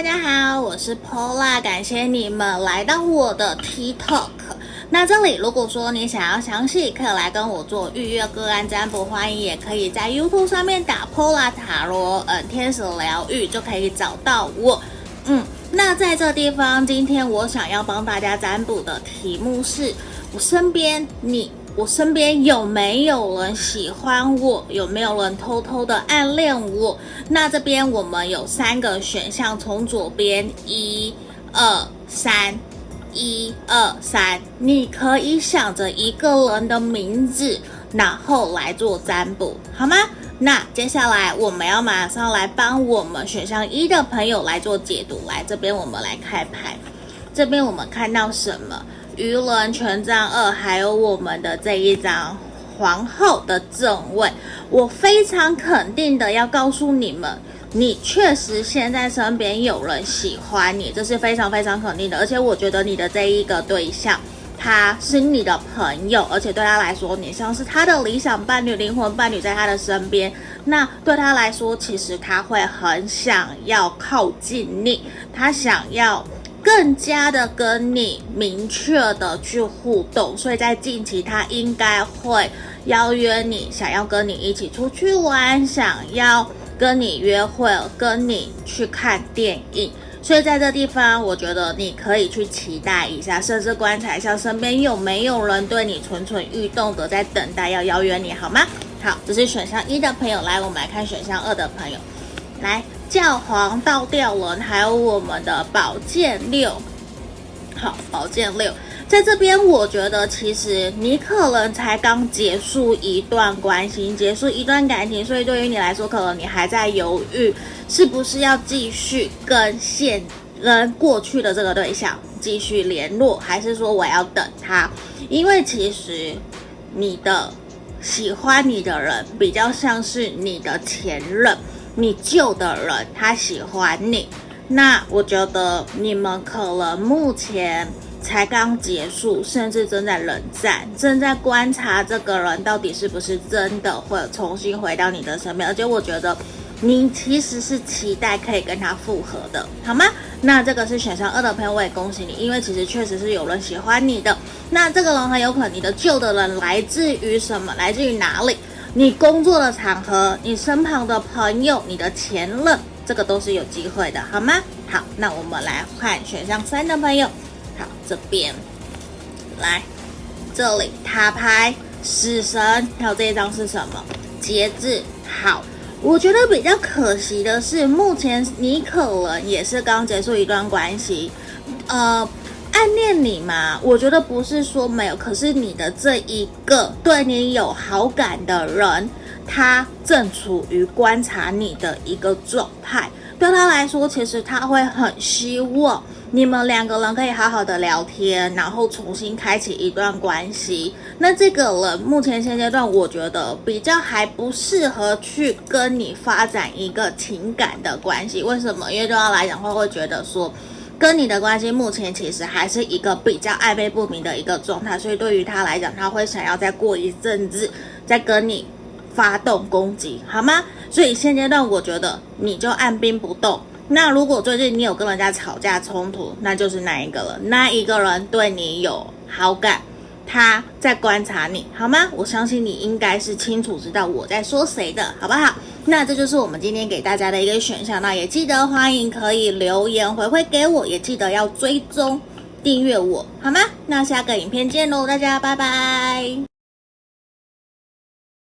大家好，我是 Pola，感谢你们来到我的 TikTok。那这里如果说你想要详细，可以来跟我做预约个案占卜，欢迎也可以在 YouTube 上面打 Pola 塔罗，嗯，天使疗愈就可以找到我。嗯，那在这地方，今天我想要帮大家占卜的题目是：我身边你。我身边有没有人喜欢我？有没有人偷偷的暗恋我？那这边我们有三个选项，从左边一、二、三，一、二、三，你可以想着一个人的名字，然后来做占卜，好吗？那接下来我们要马上来帮我们选项一的朋友来做解读。来，这边我们来开牌，这边我们看到什么？愚人权杖二，还有我们的这一张皇后的正位，我非常肯定的要告诉你们，你确实现在身边有人喜欢你，这是非常非常肯定的。而且我觉得你的这一个对象，他是你的朋友，而且对他来说，你像是他的理想伴侣、灵魂伴侣，在他的身边。那对他来说，其实他会很想要靠近你，他想要。更加的跟你明确的去互动，所以在近期他应该会邀约你，想要跟你一起出去玩，想要跟你约会，跟你去看电影。所以在这地方，我觉得你可以去期待一下，甚至观察一下身边有没有人对你蠢蠢欲动的，在等待要邀约你，好吗？好，这是选项一的朋友，来，我们来看选项二的朋友，来。教皇倒吊人，还有我们的宝剑六，好，宝剑六在这边，我觉得其实你可能才刚结束一段关系，结束一段感情，所以对于你来说，可能你还在犹豫，是不是要继续跟现跟过去的这个对象继续联络，还是说我要等他？因为其实你的喜欢你的人，比较像是你的前任。你救的人他喜欢你，那我觉得你们可能目前才刚结束，甚至正在冷战，正在观察这个人到底是不是真的会重新回到你的身边。而且我觉得你其实是期待可以跟他复合的，好吗？那这个是选项二的朋友，我也恭喜你，因为其实确实是有人喜欢你的。那这个人很有可能你的旧的人来自于什么？来自于哪里？你工作的场合，你身旁的朋友，你的前任，这个都是有机会的，好吗？好，那我们来换选项三的朋友。好，这边来，这里塔牌、死神，还有这一张是什么？节制。好，我觉得比较可惜的是，目前你可能也是刚结束一段关系，呃。暗恋你吗？我觉得不是说没有，可是你的这一个对你有好感的人，他正处于观察你的一个状态。对他来说，其实他会很希望你们两个人可以好好的聊天，然后重新开启一段关系。那这个人目前现阶段，我觉得比较还不适合去跟你发展一个情感的关系。为什么？因为对他来讲，会会觉得说。跟你的关系目前其实还是一个比较暧昧不明的一个状态，所以对于他来讲，他会想要再过一阵子再跟你发动攻击，好吗？所以现阶段我觉得你就按兵不动。那如果最近你有跟人家吵架冲突，那就是那一个了，那一个人对你有好感。他在观察你，好吗？我相信你应该是清楚知道我在说谁的，好不好？那这就是我们今天给大家的一个选项。那也记得欢迎可以留言回馈给我，也记得要追踪订阅我，好吗？那下个影片见喽，大家拜拜。